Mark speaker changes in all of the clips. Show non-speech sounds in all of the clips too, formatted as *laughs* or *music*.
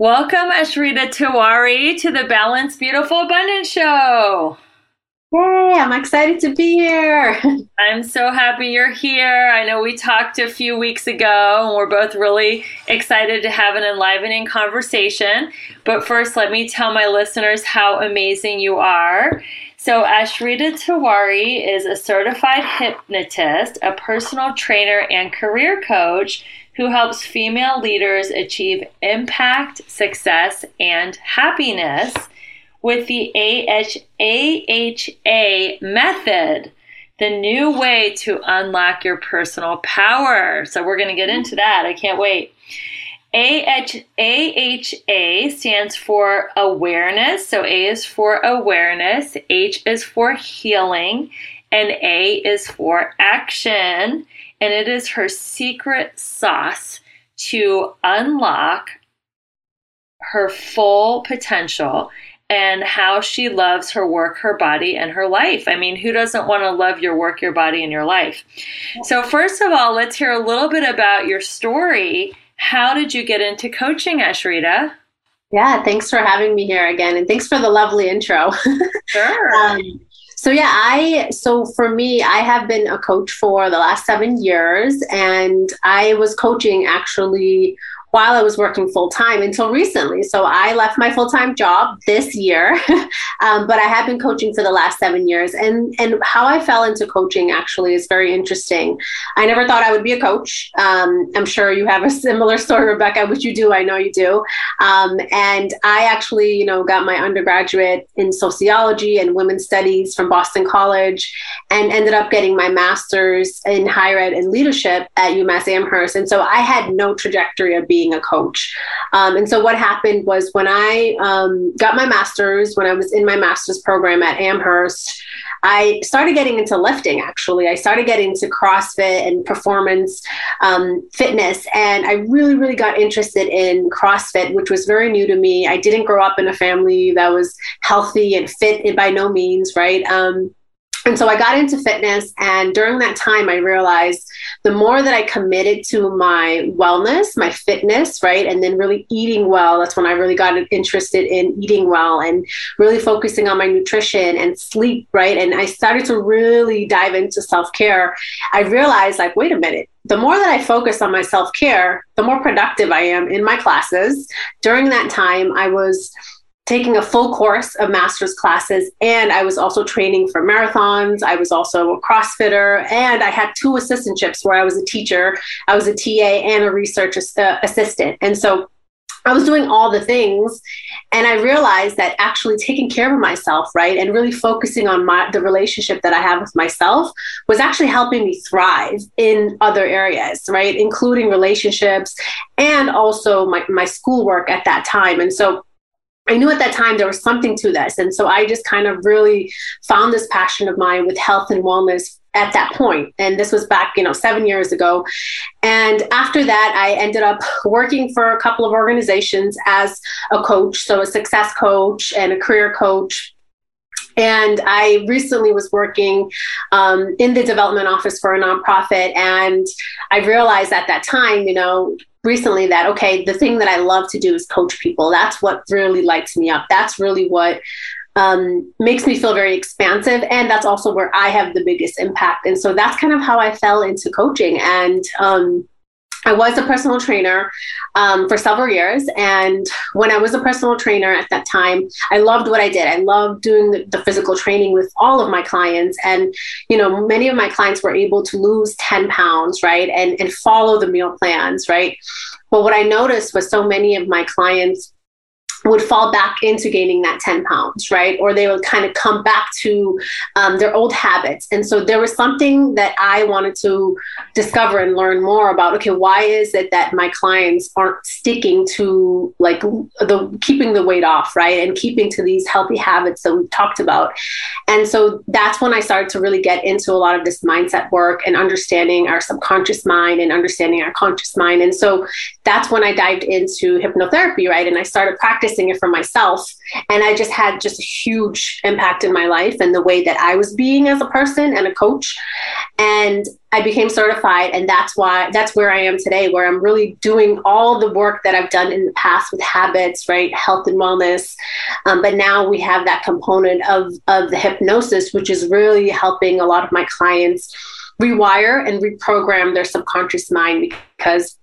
Speaker 1: Welcome, Ashrita Tiwari, to the Balance Beautiful Abundance Show.
Speaker 2: Yay, I'm excited to be here. *laughs*
Speaker 1: I'm so happy you're here. I know we talked a few weeks ago and we're both really excited to have an enlivening conversation. But first, let me tell my listeners how amazing you are. So, Ashrita Tiwari is a certified hypnotist, a personal trainer, and career coach who helps female leaders achieve impact, success, and happiness with the AHA method, the new way to unlock your personal power. So, we're going to get into that. I can't wait. AHA stands for awareness. So, A is for awareness, H is for healing, and A is for action. And it is her secret sauce to unlock her full potential and how she loves her work, her body, and her life. I mean, who doesn't want to love your work, your body, and your life? So, first of all, let's hear a little bit about your story. How did you get into coaching, Ashrita?
Speaker 2: Yeah, thanks for having me here again, and thanks for the lovely intro. *laughs*
Speaker 1: Sure. um,
Speaker 2: so yeah, I so for me, I have been a coach for the last seven years, and I was coaching actually while I was working full time until recently. So I left my full time job this year, *laughs* um, but I have been coaching for the last seven years. And and how I fell into coaching actually is very interesting. I never thought I would be a coach. Um, I'm sure you have a similar *laughs* story, Rebecca, which you do. I know you do. Um, and I actually, you know, got my undergraduate in sociology and women's studies from Boston College, and ended up getting my master's in higher ed and leadership at UMass Amherst. And so I had no trajectory of being being a coach. Um, and so what happened was when I um, got my master's, when I was in my master's program at Amherst, I started getting into lifting actually. I started getting into CrossFit and performance um, fitness. And I really, really got interested in CrossFit, which was very new to me. I didn't grow up in a family that was healthy and fit by no means, right? Um, and so I got into fitness. And during that time, I realized the more that I committed to my wellness, my fitness, right? And then really eating well, that's when I really got interested in eating well and really focusing on my nutrition and sleep, right? And I started to really dive into self care. I realized, like, wait a minute, the more that I focus on my self care, the more productive I am in my classes. During that time, I was taking a full course of master's classes and I was also training for marathons. I was also a CrossFitter and I had two assistantships where I was a teacher, I was a TA and a research uh, assistant. And so I was doing all the things and I realized that actually taking care of myself, right, and really focusing on my the relationship that I have with myself was actually helping me thrive in other areas, right, including relationships and also my my schoolwork at that time. And so I knew at that time there was something to this. And so I just kind of really found this passion of mine with health and wellness at that point. And this was back, you know, seven years ago. And after that, I ended up working for a couple of organizations as a coach. So a success coach and a career coach. And I recently was working um, in the development office for a nonprofit. And I realized at that time, you know, recently that okay the thing that i love to do is coach people. That's what really lights me up. That's really what um, makes me feel very expansive. And that's also where i have the biggest impact. And so that's kind of how i fell into coaching. And um, I was a personal trainer um, for several years. And when I was a personal trainer at that time, I loved what I did. I loved doing the, the, physical training with all of my clients. And, you know, many of my clients were able to lose 10 pounds, right? And, and follow the meal plans, right? But what I noticed was so many of my clients would fall back into gaining that 10 pounds, right? Or they would kind of come back to um, their old habits. And so there was something that I wanted to discover and learn more about. Okay, why is it that my clients aren't sticking to like the keeping the weight off, right? And keeping to these healthy habits that we've talked about. And so that's when I started to really get into a lot of this mindset work and understanding our subconscious mind and understanding our conscious mind. And so that's when I dived into hypnotherapy, right? And I started practicing it for myself. And I just had just a huge impact in my life and the way that I was being as a person and a coach. And I became certified. And that's why, that's where I am today, where I'm really doing all the work that I've done in the past with habits, right? Health and wellness. Um, but now we have that component of, of the hypnosis, which is really helping a lot of my clients rewire and reprogram their subconscious mind because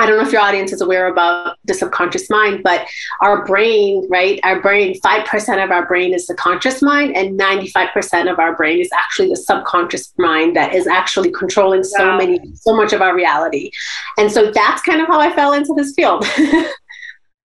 Speaker 2: I don't know if your audience is aware about the subconscious mind, but our brain, right? Our brain, 5% of our brain is the conscious mind, and 95% of our brain is actually the subconscious mind that is actually controlling so wow. many, so much of our reality. And so that's kind of how I fell into this field. *laughs*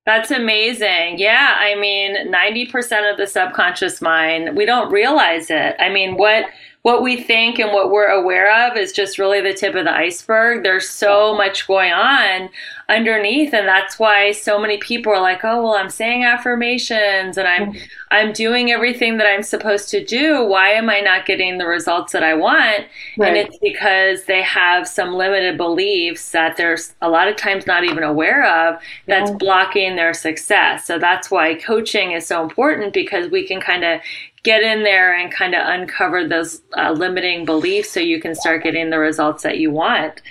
Speaker 1: That's amazing. Yeah. I mean, 90% of the subconscious mind, we don't realize it. I mean, what what we think and what we're aware of is just really the tip of the iceberg. There's so much going on underneath and that's why so many people are like, "Oh, well, I'm saying affirmations and I'm I'm doing everything that I'm supposed to do. Why am I not getting the results that I want?" Right. And it's because they have some limited beliefs that there's a lot of times not even aware of that's yeah. blocking their success. So that's why coaching is so important because we can kind of get in there and kind of uncover those uh, limiting beliefs so you can start getting the results that you want.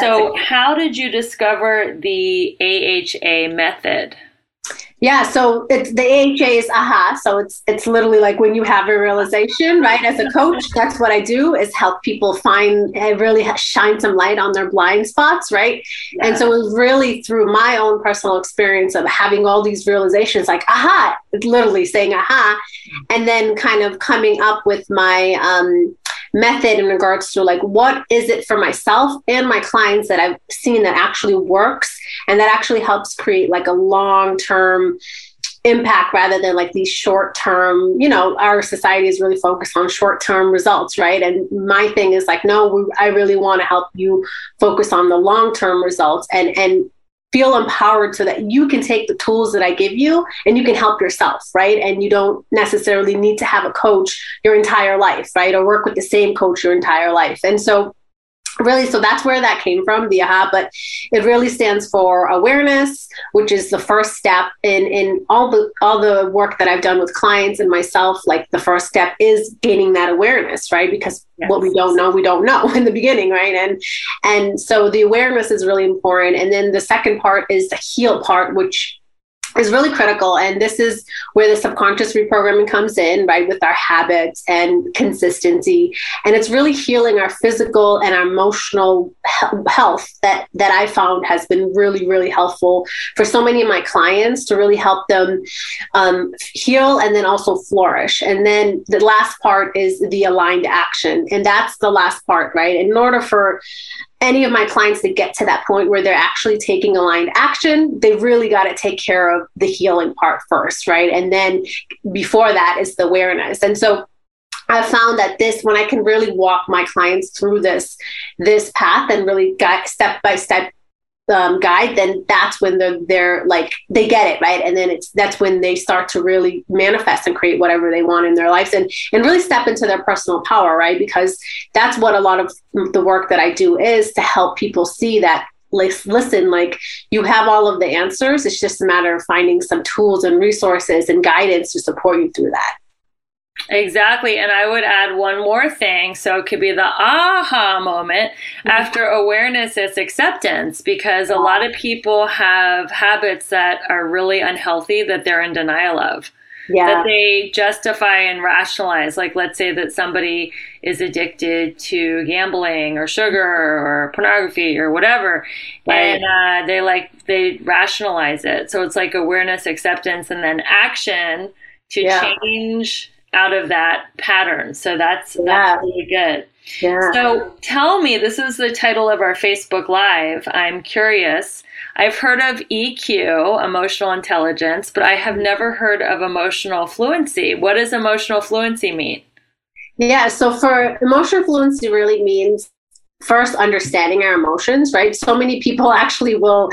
Speaker 1: So, how did you discover the AHA method?
Speaker 2: Yeah, so it's the AHA is aha. So it's it's literally like when you have a realization, right? As a coach, that's what I do is help people find and really shine some light on their blind spots, right? Yeah. And so it was really through my own personal experience of having all these realizations, like aha, literally saying aha, and then kind of coming up with my um, method in regards to like what is it for myself and my clients that I've seen that actually works and that actually helps create like a long term impact rather than like these short term you know our society is really focused on short term results right? And my thing is like no we, i really want to help you focus on the long term results and and feel empowered so that you can take the tools that I give you and you can help yourself, right? And you don't necessarily need to have a coach your entire life, right? Or work with the same coach your entire life. And so really so that's where that came from the aha but it really stands for awareness which is the first step in in all the all the work that i've done with clients and myself like the first step is gaining that awareness right? Because yes. what we don't know we don't know *laughs* in the beginning right? And and so the awareness is really important. And then the second part is the heal part which is really critical. And this is where the subconscious reprogramming comes in, right, with our habits and consistency. And it's really healing our physical and our emotional health that, that I found has been really, really helpful for so many of my clients to really help them um, heal and then also flourish. And then the last part is the aligned action. And that's the last part, right? In order for any of my clients to get to that point where they're actually taking aligned action, they really got to take care of the healing part first, right? And then before that is the awareness. And so I found that this, when I can really walk my clients through this this path and really guide step by step um, guide, then that's when they're they're like they get it right, and then it's that's when they start to really manifest and create whatever they want in their lives, and and really step into their personal power, right? Because that's what a lot of the work that I do is to help people see that listen like you have all of the answers. It's just a matter of finding some tools and resources and guidance to support you through that
Speaker 1: Exactly. And I would add one more thing. So it could be the aha moment mm-hmm. after awareness is acceptance, because a lot of people have habits that are really unhealthy that they're in denial of. Yeah. That they justify and rationalize. Like, let's say that somebody is addicted to gambling or sugar or pornography or whatever. Right. And uh, they like, they rationalize it. So it's like awareness, acceptance, and then action to yeah. change out of that pattern. So that's yeah. that's really good. Yeah. So tell me, this is the title of our Facebook Live. I'm curious. I've heard of EQ, emotional intelligence, but I have never heard of emotional fluency. What does emotional fluency mean?
Speaker 2: Yeah, so for emotional fluency really means first understanding our emotions, right? So many people *laughs* actually will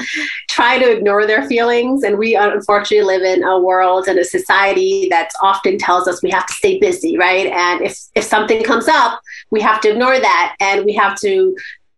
Speaker 2: try to ignore their feelings. And we uh, unfortunately live in a world and a society that often tells us we have to stay busy, right? And if, if something comes up, we have to ignore that and we have to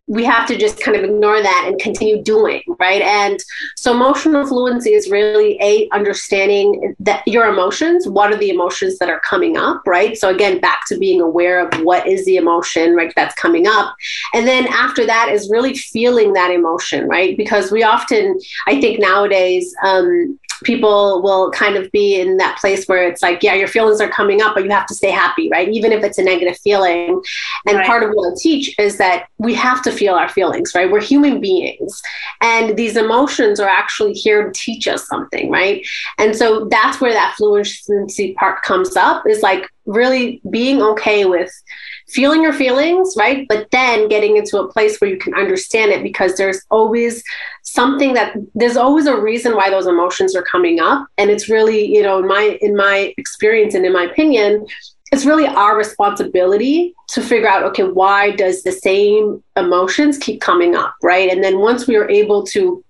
Speaker 2: we have to just kind of ignore that and continue doing right? And so emotional fluency is really a understanding that your emotions what are the emotions that are coming up right? So again back to being aware of what is the emotion right that's coming up. And then after that is really feeling that emotion right? Because we often i think nowadays um, people will kind of be in that place where it's like, yeah, your feelings are coming up, but you have to stay happy, right? Even if it's a negative feeling. And right. part of what I teach is that we have to feel our feelings, right? We're human beings. And these emotions are actually here to teach us something, right? And so that's where that fluency part comes up is like really being okay with feeling your feelings, right? But then getting into a place where you can understand it because there's always something that there's always a reason why those emotions are coming up. And it's really, you know, in my in my experience and in my opinion, it's really our responsibility to figure out okay why does the same emotions keep coming up right? And then once we are able to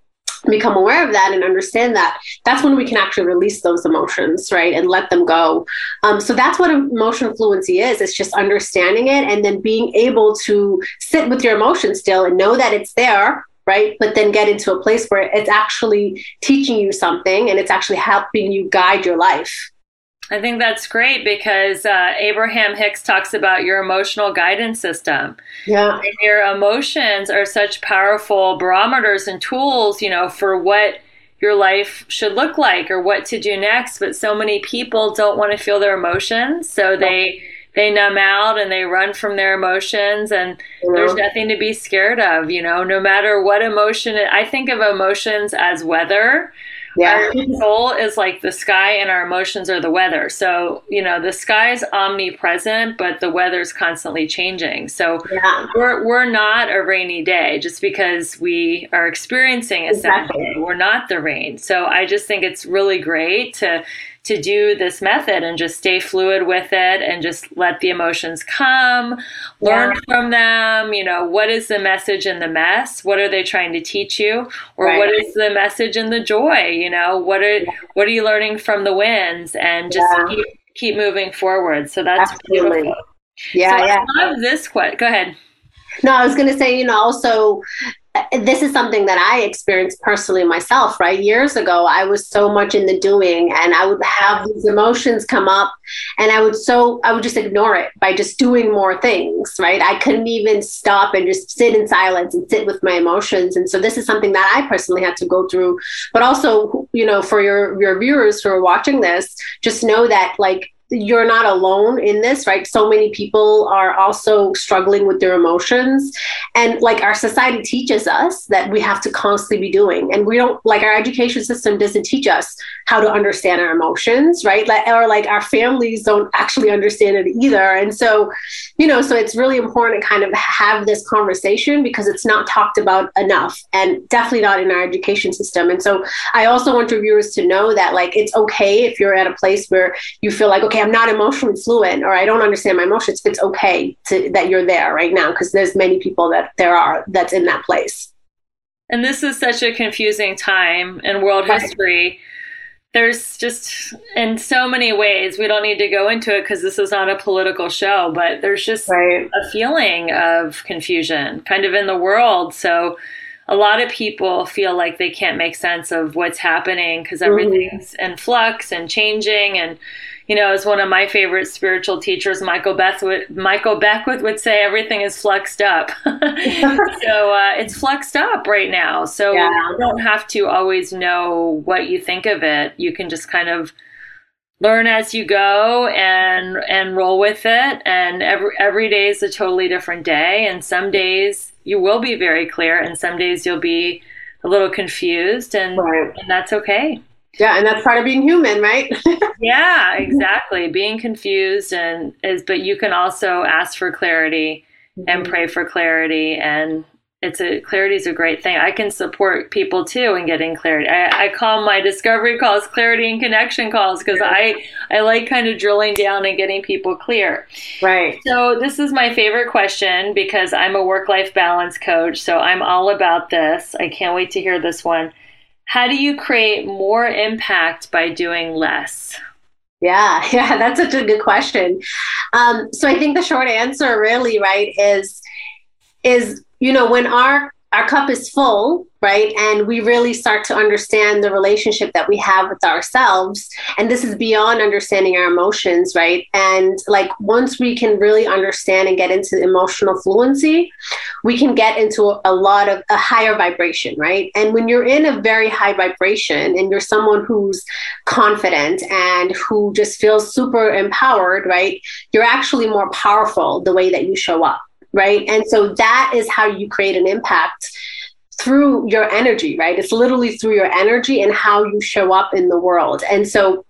Speaker 2: become aware of that and understand that that's when we can actually release those emotions right? And let them go. Um, so that's what emotional fluency is. It's just understanding it and then being able to sit with your emotions still and know that it's there right but then get into a place where it's actually teaching you something and it's actually helping you guide your life
Speaker 1: I think that's great because uh, Abraham Hicks talks about your emotional guidance system. Yeah. And your emotions are such powerful barometers and tools, you know, for what your life should look like or what to do next. But so many people don't want to feel their emotions. So they they numb out and they run from their emotions and there's nothing to be scared of, you know, no matter what emotion I think of emotions as weather yeah. Our soul is like the sky and our emotions are the weather. So, you know, the sky is omnipresent, but the weather's constantly changing. So yeah. we're, we're not a rainy day just because we are experiencing a exactly. day. We're not the rain. So I just think it's really great to to do this method and just stay fluid with it and just let the emotions come, learn yeah. from them. You know, what is the message in the mess? What are they trying to teach you? Or right. what is the message in the joy? You know, what are yeah. what are you learning from the wins? And just yeah. keep keep moving forward. So that's Absolutely. beautiful. Yeah, so yeah. I love this quote. Go ahead.
Speaker 2: No, I was going to say, you know, also uh, this is something that I experienced personally myself, right? Years ago, I was so much in the doing and I would have these emotions come up and I would so, I would just ignore it by just doing more things, right? I couldn't even stop and just sit in silence and sit with my emotions. And so this is something that I personally had to go through. But also, you know, for your, your viewers who are watching this, just know that like you're not alone in this, right? So many people are also struggling with their emotions. And like our society teaches us that we have to constantly be doing. And we don't, like, our education system doesn't teach us how to understand our emotions, right? Like, or like our families don't actually understand it either. And so, you know, so it's really important to kind of have this conversation because it's not talked about enough and definitely not in our education system. And so I also want your viewers to know that, like, it's okay if you're at a place where you feel like, okay, I'm not emotionally fluent or I don't understand my emotions, it's okay to, that you're there right now because there's many people that there are that's in that place.
Speaker 1: And this is such a confusing time in world right. history. There's just, in so many ways, we don't need to go into it because this is not a political show, but there's just right. a feeling of confusion kind of in the world. So, a lot of people feel like they can't make sense of what's happening because mm-hmm. everything's mm-hmm. in flux and changing and you know, as one of my favorite spiritual teachers, Michael Beckwith, Michael Beckwith would say, everything is fluxed up. *laughs* so uh, it's fluxed up right now. So yeah. you don't have to always know what you think of it. You can just kind of learn as you go and and roll with it. And every every day is a totally different day. And some days you will be very clear, and some days you'll be a little confused, and right. and that's okay.
Speaker 2: Yeah, and that's part of being human, right? *laughs*
Speaker 1: yeah, exactly. Being confused and is but you can also ask for clarity mm-hmm. and pray for clarity and it's a clarity is a great thing. I can support people too in getting clarity. I, I call my discovery calls clarity and connection calls because I I like kind of drilling down and getting people clear.
Speaker 2: Right.
Speaker 1: So this is my favorite question because I'm a work life balance coach. So I'm all about this. I can't wait to hear this one. How do you create more impact by doing less?
Speaker 2: Yeah, *laughs* yeah, that's such a good question. Um, so I think the short answer, really, right, is is you know when our our cup is full, right? And we really start to understand the relationship that we have with ourselves. And this is beyond understanding our emotions, right? And like once we can really understand and get into emotional fluency, we can get into a lot of a higher vibration, right? And when you're in a very high vibration and you're someone who's confident and who just feels super empowered, right? You're actually more powerful the way that you show up right? And so that is how you create an impact through your energy, right? It's literally through your energy and how you show up in the world. And so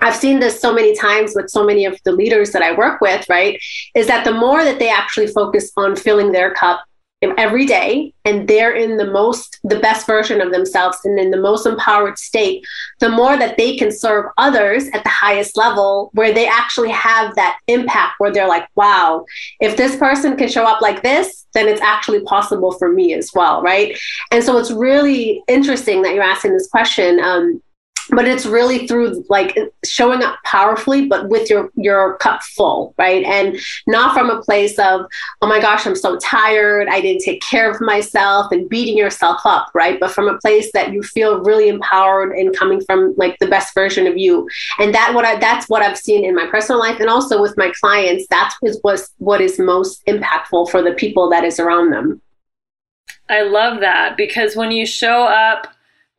Speaker 2: I've seen this so many times with so many of the leaders that I work with, right? Is that the more that they actually focus on filling their cup every day and they're in the most the best version of themselves and in the most empowered state the more that they can serve others at the highest level where they actually have that impact where they're like wow if this person can show up like this then it's actually possible for me as well right? And so it's really interesting that you're asking this question um, but it's really through like showing up powerfully but with your your cup full right? And not from a place of oh my gosh i'm so tired i didn't take care of myself and beating yourself up right? But from a place that you feel really empowered and coming from like the best version of you. And that what I, that's what i've seen in my personal life and also with my clients that's what what is most impactful for the people that is around them.
Speaker 1: I love that because when you show up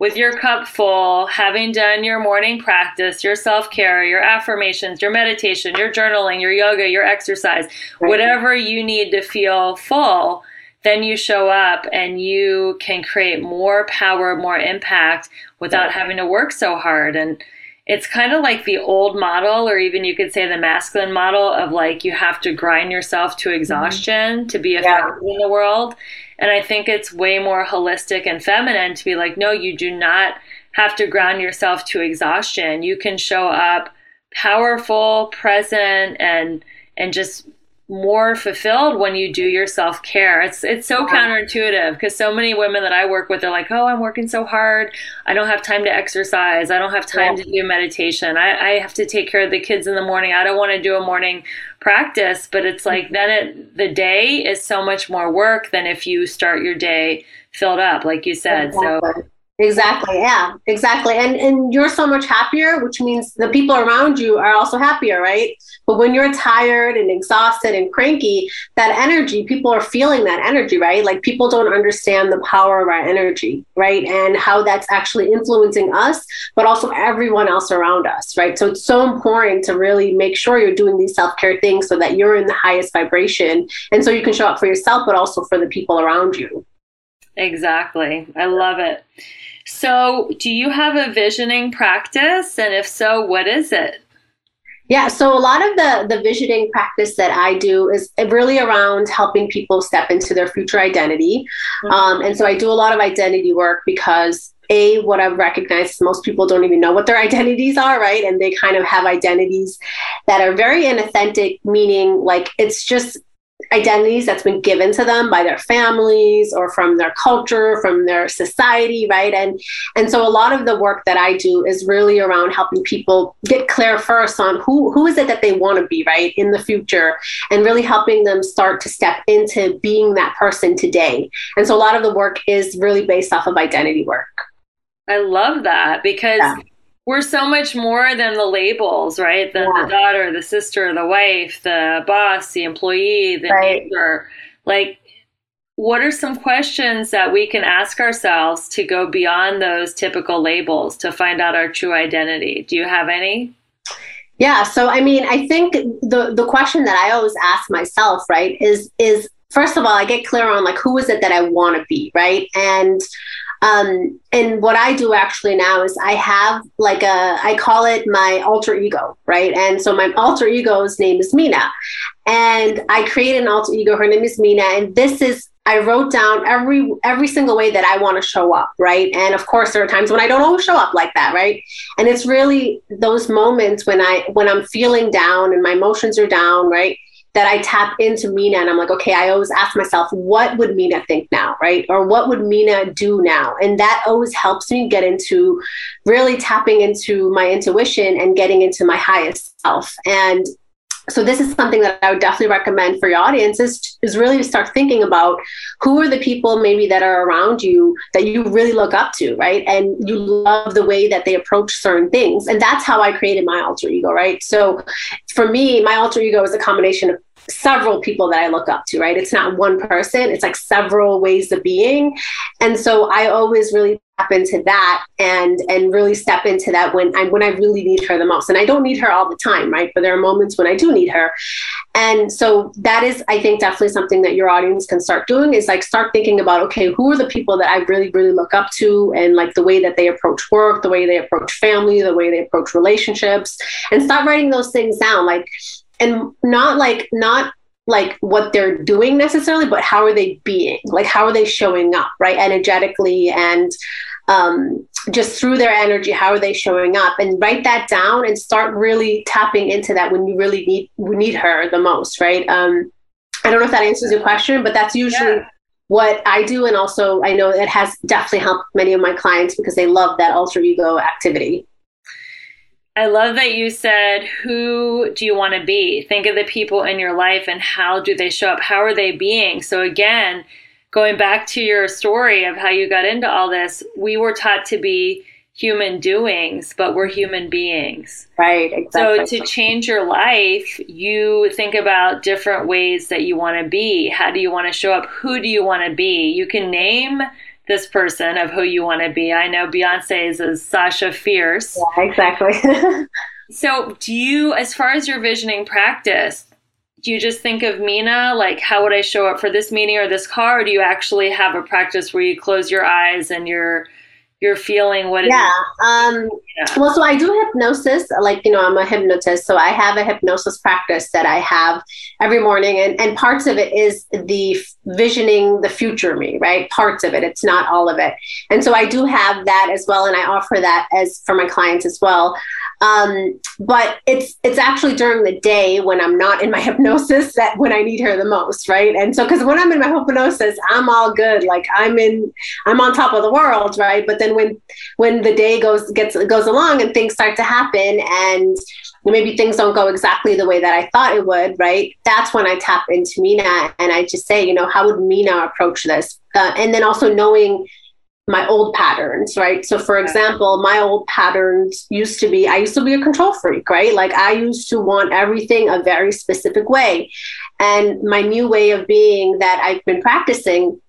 Speaker 1: with your cup full, having done your morning practice, your self care, your affirmations, your meditation, your journaling, your yoga, your exercise, right. whatever you need to feel full, then you show up and you can create more power, more impact without right. having to work so hard. And it's kind of like the old model, or even you could say the masculine model of like you have to grind yourself to exhaustion mm-hmm. to be effective yeah. in the world. And I think it's way more holistic and feminine to be like, no, you do not have to ground yourself to exhaustion. You can show up powerful, present, and and just more fulfilled when you do your self care. It's it's so counterintuitive because so many women that I work with are like, "Oh, I'm working so hard. I don't have time to exercise. I don't have time yeah. to do meditation. I, I have to take care of the kids in the morning. I don't want to do a morning practice." But it's like then it the day is so much more work than if you start your day filled up, like you said. Exactly. So
Speaker 2: Exactly. Yeah, exactly. And and you're so much happier, which means the people around you are also happier, right? But when you're tired and exhausted and cranky, that energy, people are feeling that energy, right? Like people don't understand the power of our energy, right? And how that's actually influencing us, but also everyone else around us, right? So it's so important to really make sure you're doing these self-care things so that you're in the highest vibration and so you can show up for yourself but also for the people around you.
Speaker 1: Exactly. I love it. So, do you have a visioning practice? And if so, what is it?
Speaker 2: Yeah, so a lot of the the visioning practice that I do is really around helping people step into their future identity, mm-hmm. um, and so I do a lot of identity work because a what I've recognized is most people don't even know what their *laughs* identities are, right? And they kind of have identities that are very inauthentic, meaning like it's just identities that's been given to them by their families or from their culture from their society right? And and so a lot of the work that i do is really around helping people get clear first on who who is it that they want to be right in the future and really helping them start to step into being that person today. And so a lot of the work is really based off of identity work.
Speaker 1: I love that because yeah we're so much more than the labels, right? The, yeah. the daughter, the sister, the wife, the boss, the employee, the right. neighbor. Like, what are some questions that we can ask ourselves to go beyond those typical labels to find out our true identity? Do you have any?
Speaker 2: Yeah, so I mean, I think the the question that I always ask myself, right, is is first of all, I get clear on like who is it that I want to be, right? And um, and what I do actually now is I have like a, I call it my alter ego, right? And so my alter ego's name is Mina. And I create an alter ego. Her name is Mina. And this is, I wrote down every every single way that I want to show up, right? And of course, there are times when I don't always show up like that, right? And it's really those moments when I when I'm feeling down and my emotions are down, right? That I tap into Mina and I'm like, okay, I always ask myself, what would Mina think now, right? Or what would Mina do now? And that always helps me get into really tapping into my intuition and getting into my highest self. And so this is something that I would definitely recommend for your audience is, is really to start thinking about who are the people maybe that are around you that you really look up to, right? And you love the way that they approach certain things. And that's how I created my alter ego, right? So for me, my alter ego is a combination of several people that I look up to, right? It's not one person, it's like several ways of being. And so I always really tap into that and and really step into that when I when I really need her the most. And I don't need her all the time, right? But there are moments when I do need her. And so that is I think definitely something that your audience can start doing is like start thinking about okay, who are the people that I really really look up to and like the way that they approach work, the way they approach family, the way they approach relationships and start writing those things down like and not like not like what they're doing necessarily, but how are they being? Like how are they showing up, right? Energetically and um, just through their energy, how are they showing up? And write that down and start really tapping into that when you really need need her the most, right? Um, I don't know if that answers your question, but that's usually yeah. what I do, and also I know it has definitely helped many of my clients because they love that alter ego activity.
Speaker 1: I love that you said, Who do you want to be? Think of the people in your life and how do they show up? How are they being? So, again, going back to your story of how you got into all this, we were taught to be human doings, but we're human beings.
Speaker 2: Right, exactly.
Speaker 1: So, to change your life, you think about different ways that you want to be. How do you want to show up? Who do you want to be? You can name this person of who you want to be. I know Beyonce's is Sasha Fierce.
Speaker 2: Yeah, exactly. *laughs*
Speaker 1: so, do you, as far as your visioning practice, do you just think of Mina, like how would I show up for this meeting or this car? Or do you actually have a practice where you close your eyes and you're you're feeling what
Speaker 2: yeah um yeah. well so i do hypnosis like you know i'm a hypnotist so i have a hypnosis practice that i have every morning and, and parts of it is the visioning the future me right? Parts of it it's not all of it. And so i do have that as well and i offer that as for my clients as well Um, but it's it's actually during the day when I'm not in my *laughs* hypnosis that when I need her the most, right? And so because when I'm in my hypnosis, I'm all good, like I'm in, I'm on top of the world, right? But then when when the day goes gets goes along and things start to happen and maybe things don't go exactly the way that I thought it would, right? That's when I tap into Mina and I just say, you know, how would Mina approach this? Uh, and then also knowing my old patterns, right? So, for example, my old patterns used to be I used to be a control freak, right? Like I used to want everything a very specific way. And my new way of being that I've been practicing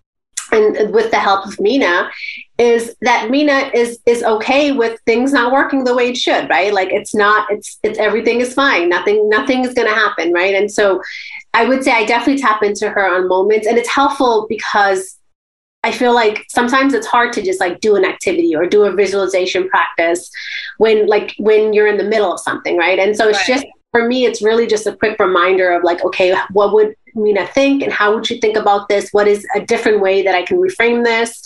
Speaker 2: and with the help of Mina is that Mina is is okay with things not working the way it should, right? Like it's not it's it's everything is fine. Nothing nothing is going to happen, right? And so I would say I definitely tap into her on moments and it's helpful because I feel like sometimes it's hard to just like do an activity or do a visualization practice when like when you're in the middle of something, right? And so it's right. just for me, it's really just a quick reminder of like, okay, what would Mina think and how would you think about this? What is a different way that I can reframe this?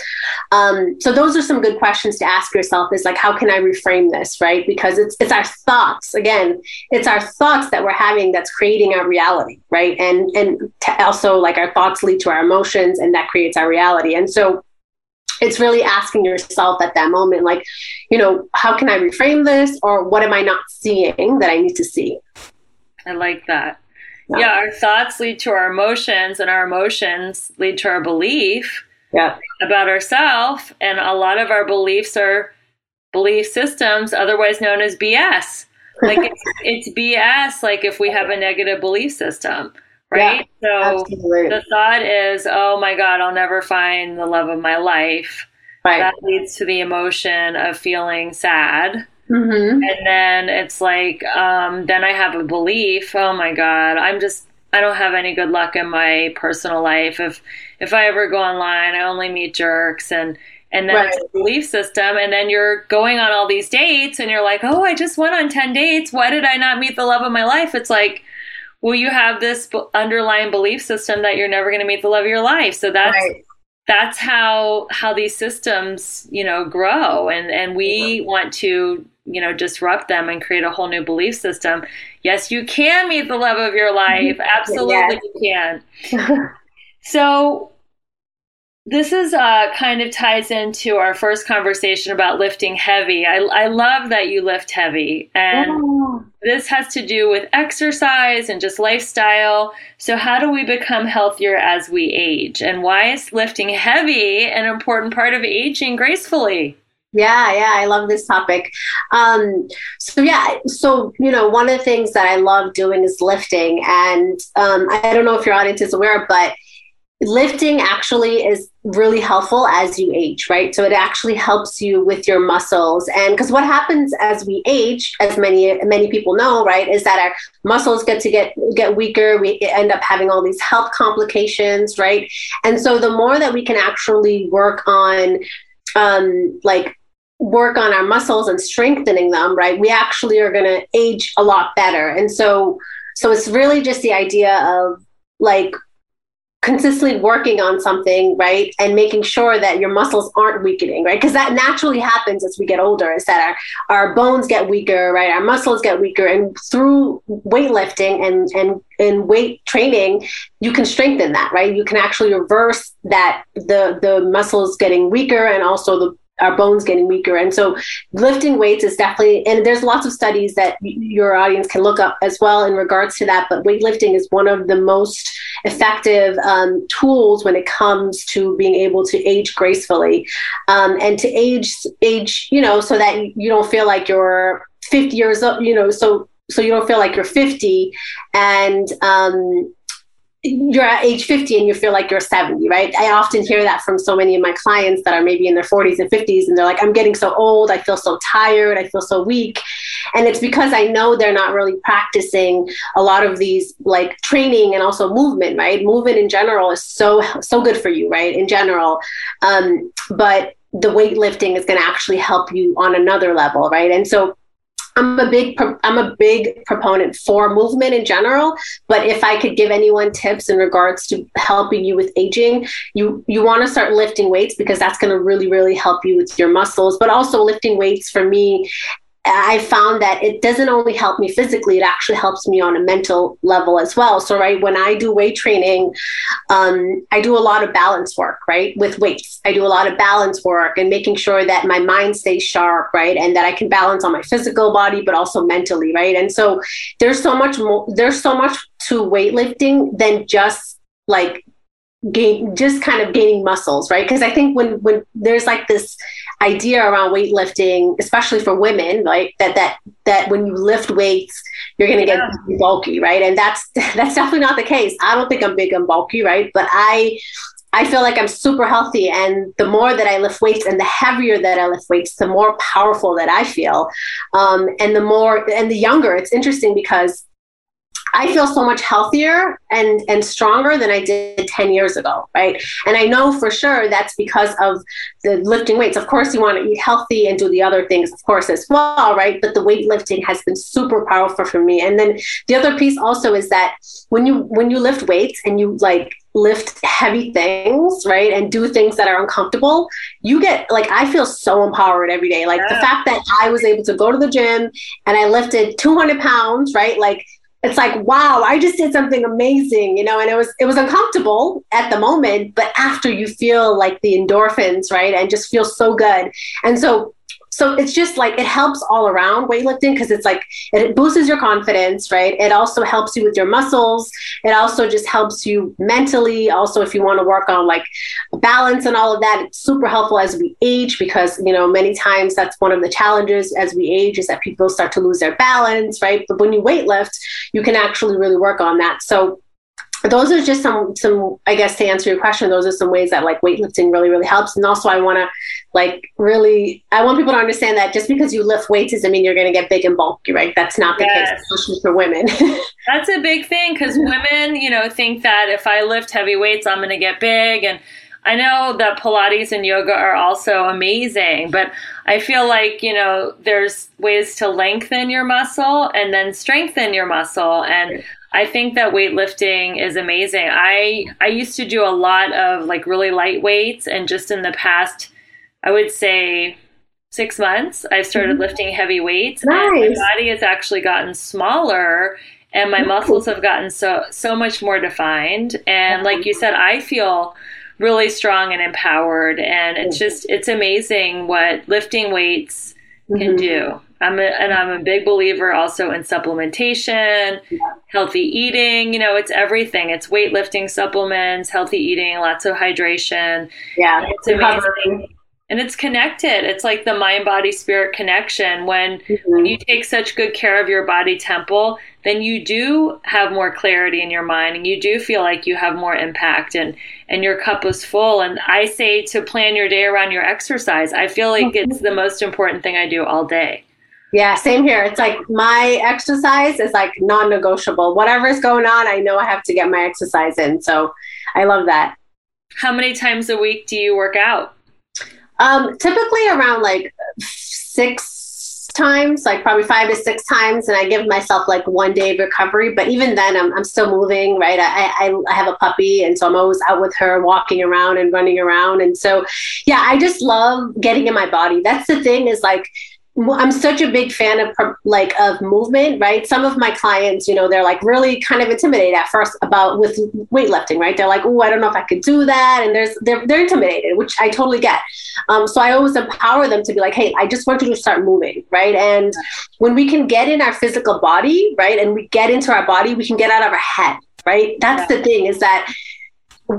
Speaker 2: Um, so those are some good questions to ask yourself is like, how can I reframe this? Right. Because it's, it's our thoughts again, it's our thoughts that we're having that's creating our reality. Right. And, and also like our thoughts lead to our emotions and that creates our reality. And so it's really asking yourself at that moment, like, you know, how can I reframe this or what am I not seeing that I need to see?
Speaker 1: I like that. Yeah. yeah, our thoughts lead to our emotions, and our emotions lead to our belief
Speaker 2: yeah.
Speaker 1: about ourselves. And a lot of our beliefs are belief systems, otherwise known as BS. Like *laughs* it's, it's BS, like if we have a negative belief system, right? Yeah, so absolutely. the thought is, oh my God, I'll never find the love of my life. Right. That leads to the emotion of feeling sad. Mm-hmm. And then it's like, um, then I have a belief. Oh my God, I'm just, I don't have any good luck in my personal life. If if I ever go online, I only meet jerks, and and then right. it's a belief system. And then you're going on all these dates, and you're like, oh, I just went on ten dates. Why did I not meet the love of my life? It's like, well, you have this underlying belief system that you're never going to meet the love of your life. So that's right. that's how how these systems you know grow. And and we want to you know disrupt them and create a whole new belief system. Yes you can meet the love of your mm-hmm. life. Absolutely yes. you can. *laughs* So this is uh, kind of ties into our first conversation about lifting heavy. I, I love that you lift heavy, and oh. this has to do with exercise and just lifestyle. So, how do we become healthier as we age, and why is lifting heavy an important part of aging gracefully?
Speaker 2: Yeah, yeah, I love this topic. Um, so yeah, so you know, one of the things that I love doing is lifting, and um, I don't know if your audience is aware, but lifting actually is really helpful as you age, right? So it actually helps you with your muscles. And because what happens as we age, as many many people know, right, is that our muscles get to get get weaker. We end up having all these health complications, right? And so the more that we can actually work on um like work on our muscles and strengthening them, right? We actually are going to age a lot better. And so so it's really just the idea of like consistently working on something, right? And making sure that your muscles aren't weakening, right? Because that naturally happens as we get older, is that our, our bones get weaker, right? Our muscles get weaker. And through weightlifting and, and, and weight training, you can strengthen that, right? You can actually reverse that the the muscles getting weaker and also the our bones getting weaker. And so lifting weights is definitely, and there's lots of studies that your audience can look up as well in regards to that. But weightlifting is one of the most effective um, tools when it comes to being able to age gracefully um, and to age, age, you know, so that you don't feel like you're 50 years old, you know, so so you don't feel like you're 50 and um, you're at age 50 and you feel like you're 70, right? I often hear that from so many of my clients that are maybe in their 40s and 50s, and they're like, I'm getting so old, I feel so tired, I feel so weak. And it's because I know they're not really practicing a lot of these like training and also movement, right? Movement in general is so, so good for you, right? In general. Um, but the weightlifting is going to actually help you on another level, right? And so I'm a big I'm a big proponent for movement in general, but if I could give anyone tips in regards to helping you with aging, you you want to start lifting weights because that's going to really really help you with your muscles, but also lifting weights for me I found that it doesn't only help me physically, it actually helps me on a mental level as well. So, right, when I do weight training, um, I do a lot of balance work, right, with weights. I do a lot of balance work and making sure that my mind stays sharp, right, and that I can balance on my physical body, but also mentally, right. And so, there's so much more, there's so much to weightlifting than just like gain just kind of gaining muscles right because i think when when there's like this idea around weightlifting especially for women like that that that when you lift weights you're going to yeah. get bulky right and that's *laughs* that's definitely not the case i don't think i'm big and bulky right but i I feel like I'm super healthy. And the more that I lift weights and the heavier that I lift weights, the more powerful that I feel. Um, and the more, and the younger, it's interesting because I feel so much healthier and and stronger than I did 10 years ago, right? And I know for sure that's because of the lifting weights. Of course, you want to eat healthy and do the other things, of course, as well, right? But the weightlifting has been super powerful for me. And then the other piece also is that when you when you lift weights and you like lift heavy things, right? And do things that are uncomfortable, you get like I feel so empowered every day. Like yeah. the fact that I was able to go to the gym and I lifted 200 pounds, right? Like it's like wow i just did something amazing you know and it was it was uncomfortable at the moment but after you feel like the endorphins right and just feel so good. And so so it's just like it helps all around weightlifting because it's like it boosts your confidence right? It also helps you with your muscles. It also just helps you mentally. Also if you want to work on like balance and all of that it's super helpful as we age because you know many times that's one of the challenges as we age is that people start to lose their balance right? But when you weightlift you can actually really work on that. So those are just some some i guess to answer your question those are some ways that like weightlifting really really helps. And also i want to like really i want people to understand that just because you lift weights doesn't mean you're going to get big and bulky right? That's not the yes. case especially for women. *laughs*
Speaker 1: That's a big thing because women you know think that if i lift heavy weights i'm going to get big and I know that Pilates and yoga are also amazing, but I feel like, you know, there's ways to lengthen your muscle and then strengthen your muscle. And I think that weightlifting is amazing. I I used to do a lot of like really light weights and just in the past I would say 6 months I've started mm-hmm. lifting heavy weights nice. and my body has actually gotten smaller and my muscles have gotten so so much more defined and like you said I feel really strong and empowered and it's just it's amazing what lifting weights can mm-hmm. do. I'm a, and I'm a big believer also in supplementation, yeah. healthy eating. You know, it's everything. It's weightlifting supplements, healthy eating, lots of hydration.
Speaker 2: Yeah,
Speaker 1: it's amazing. And it's connected. It's like the mind body spirit connection. When, mm-hmm. when you take such good care of your body temple, then you do have more clarity in your mind and you do feel like you have more impact and and your cup is full and i say to plan your day around your exercise i feel like mm-hmm. it's the most important thing i do all day
Speaker 2: yeah, same here. It's like my exercise is like non negotiable. Whatever's going on, I know I have to get my exercise in. So I love that.
Speaker 1: How many times a week do you work out?
Speaker 2: Um, typically around like six times, like probably five to six times. And I give myself like one day of recovery. But even then, I'm, I'm still moving, right? I, I, I have a puppy. And so I'm always out with her, walking around and running around. And so, yeah, I just love getting in my body. That's the thing is like, I'm such a big fan of like of movement, right? Some of my clients, you know, they're like really kind of intimidated at first about with weightlifting, right? They're like, "Oh, I don't know if I could do that," and there's they're they're intimidated, which I totally get. Um, so I always empower them to be like, "Hey, I just want you to start moving, right?" And when we can get in our physical body, right, and we get into our body, we can get out of our head, right? That's yeah. the thing is that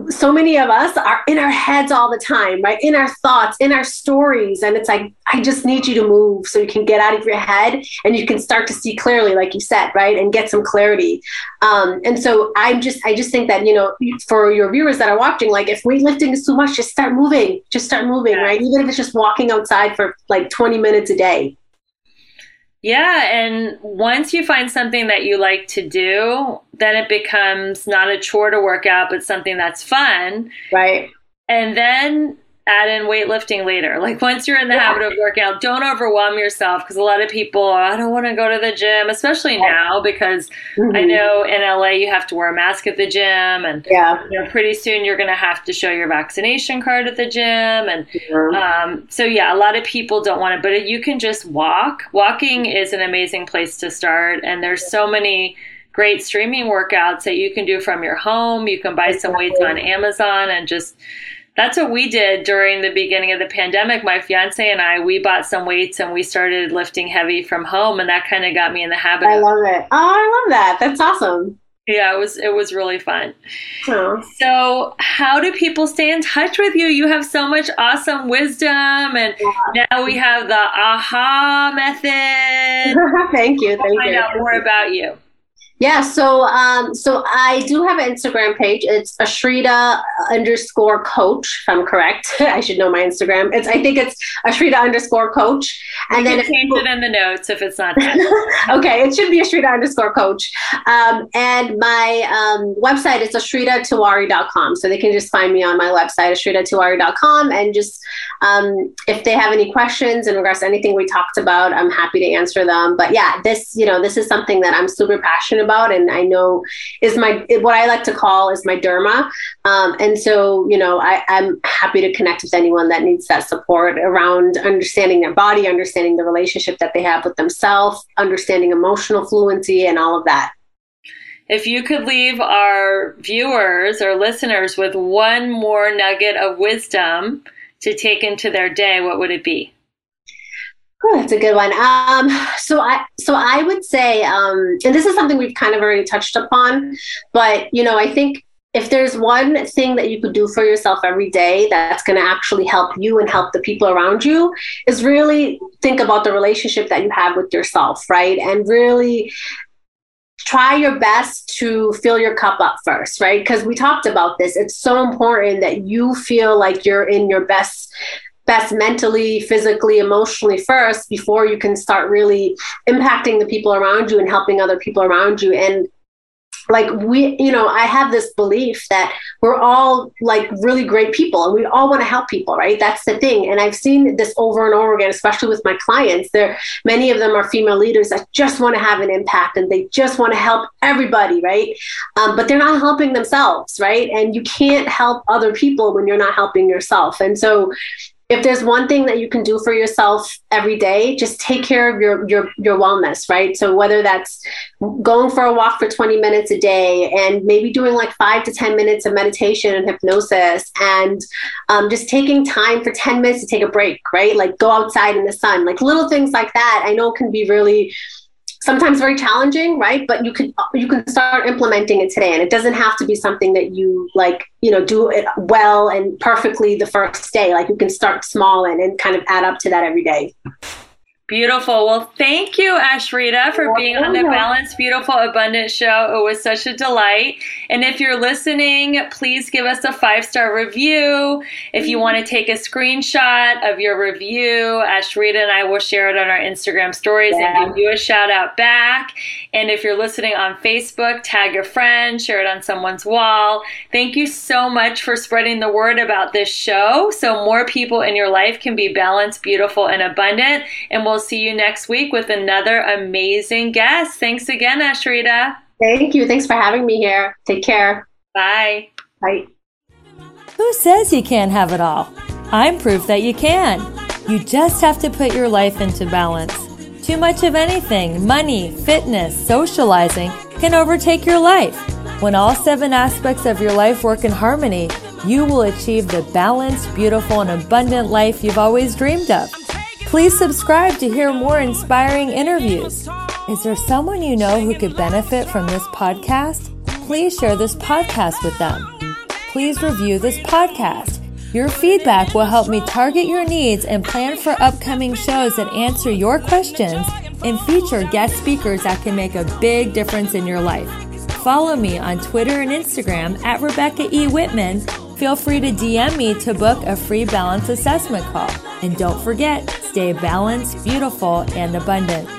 Speaker 2: so many of us are in our heads all the time, right? In our thoughts, in our stories. And it's like, I just need you to move so you can get out of your head and you can start to see clearly, like you said, right? And get some clarity. Um, and so I'm just, I just think that, you know, for your viewers that are watching, like if weightlifting is too much, just start moving, just start moving, right? Even if it's just walking outside for like 20 minutes a day.
Speaker 1: Yeah, and once you find something that you like to do, then it becomes not a chore to work out, but something that's fun.
Speaker 2: Right.
Speaker 1: And then add in weightlifting later. Like once you're in the yeah. habit of working out, don't overwhelm yourself because a lot of people, oh, I don't want to go to the gym, especially now because mm-hmm. I know in LA you have to wear a mask at the gym, and yeah. you know pretty soon you're going to have to show your vaccination card at the gym, and mm-hmm. um, so yeah, a lot of people don't want it, but you can just walk. Walking is an amazing place to start, and there's so many great streaming workouts that you can do from your home. You can buy some weights on Amazon and just that's what we did during the beginning of the pandemic. My fiance and I, we bought some weights and we started lifting heavy from home, and that kind of got me in the habit.
Speaker 2: I love it. Oh, I love that. That's awesome.
Speaker 1: Yeah, it was it was really fun. So, how do people stay in touch with you? You have so much awesome wisdom, and yeah. now we have the aha method. *laughs*
Speaker 2: thank you. Thank
Speaker 1: find
Speaker 2: you.
Speaker 1: out more about you.
Speaker 2: Yeah, so um, so I do have an Instagram page. It's Ashrita underscore coach, if I'm correct. *laughs* I should know my Instagram. It's I think it's Ashrita underscore coach.
Speaker 1: And you then change it in the notes if it's not *laughs*
Speaker 2: okay, it should be Ashrita underscore coach. Um, and my um, website is ashritatiwari.com. So they can just find me on my website, ashritatiwari.com. And just um, if they have any questions in regards to anything we talked about, I'm happy to answer them. But yeah, this, you know, this is something that I'm super passionate about and I know is my what I like to call is my dharma. Um, and so, you know, I, I'm happy to connect with anyone that needs that support around understanding their body, understanding the relationship that they have with themselves, understanding emotional fluency and all of that.
Speaker 1: If you could leave our viewers or listeners with one more nugget of wisdom to take into their day, what would it be?
Speaker 2: Oh, that's a good one. Um, so I so I would say, um, and this is something we've kind of already touched upon, but you know, I think if there's one thing that you could do for yourself every day that's going to actually help you and help the people around you is really think about the relationship that you have with yourself, right? And really try your best to fill your cup up first, right? Because we talked about this. It's so important that you feel like you're in your best best mentally, physically, emotionally first before you can start really impacting the people around you and helping other people around you. And like we you know i have this belief that we're all like really great people and we all want to help people right? That's the thing. And i've seen this over and over again especially with my clients. There many of them are female leaders that just want to have an impact and they just want to help everybody right? Um, but they're not helping themselves right? And you can't help other people when you're not helping yourself. And so if there's one thing that you can do for yourself every day just take care of your your your wellness right? So whether that's going for a walk for 20 minutes a day and maybe doing like five to 10 minutes of meditation and hypnosis and um, just taking time for 10 minutes to take a break right? Like go outside in the sun like little things like that i know can be really sometimes very challenging right? But you can you can start implementing it today. And it doesn't have to be something that you like you know do it well and perfectly the first day. Like you can start small and, and kind of add up to that every day
Speaker 1: Beautiful. Well, thank you, Ashrita, for being on the Balanced Beautiful Abundant show. It was such a delight. And if you're listening, please give us a five star review. If you want to take a screenshot of your review, Ashrita and I will share it on our Instagram stories yeah. and give you a shout out back. And if you're listening on Facebook, tag a friend, share it on someone's wall. Thank you so much for spreading the word about this show so more people in your life can be balanced, beautiful, and abundant. And we'll see you next week with another amazing guest. Thanks again, Ashrita.
Speaker 2: Thank you. Thanks for having me here. Take care.
Speaker 1: Bye.
Speaker 2: Bye.
Speaker 1: Who says you can't have it all? I'm proof that you can. You just have to put your life into balance. Too much of anything, money, fitness, socializing, can overtake your life. When all seven aspects of your life work in harmony, you will achieve the balanced, beautiful, and abundant life you've always dreamed of. Please subscribe to hear more inspiring interviews. Is there someone you know who could benefit from this podcast? Please share this podcast with them. Please review this podcast. Your feedback will help me target your needs and plan for upcoming shows that answer your questions and feature guest speakers that can make a big difference in your life. Follow me on Twitter and Instagram at Rebecca E. Whitman. Feel free to DM me to book a free balance assessment call. And don't forget, stay balanced, beautiful, and abundant.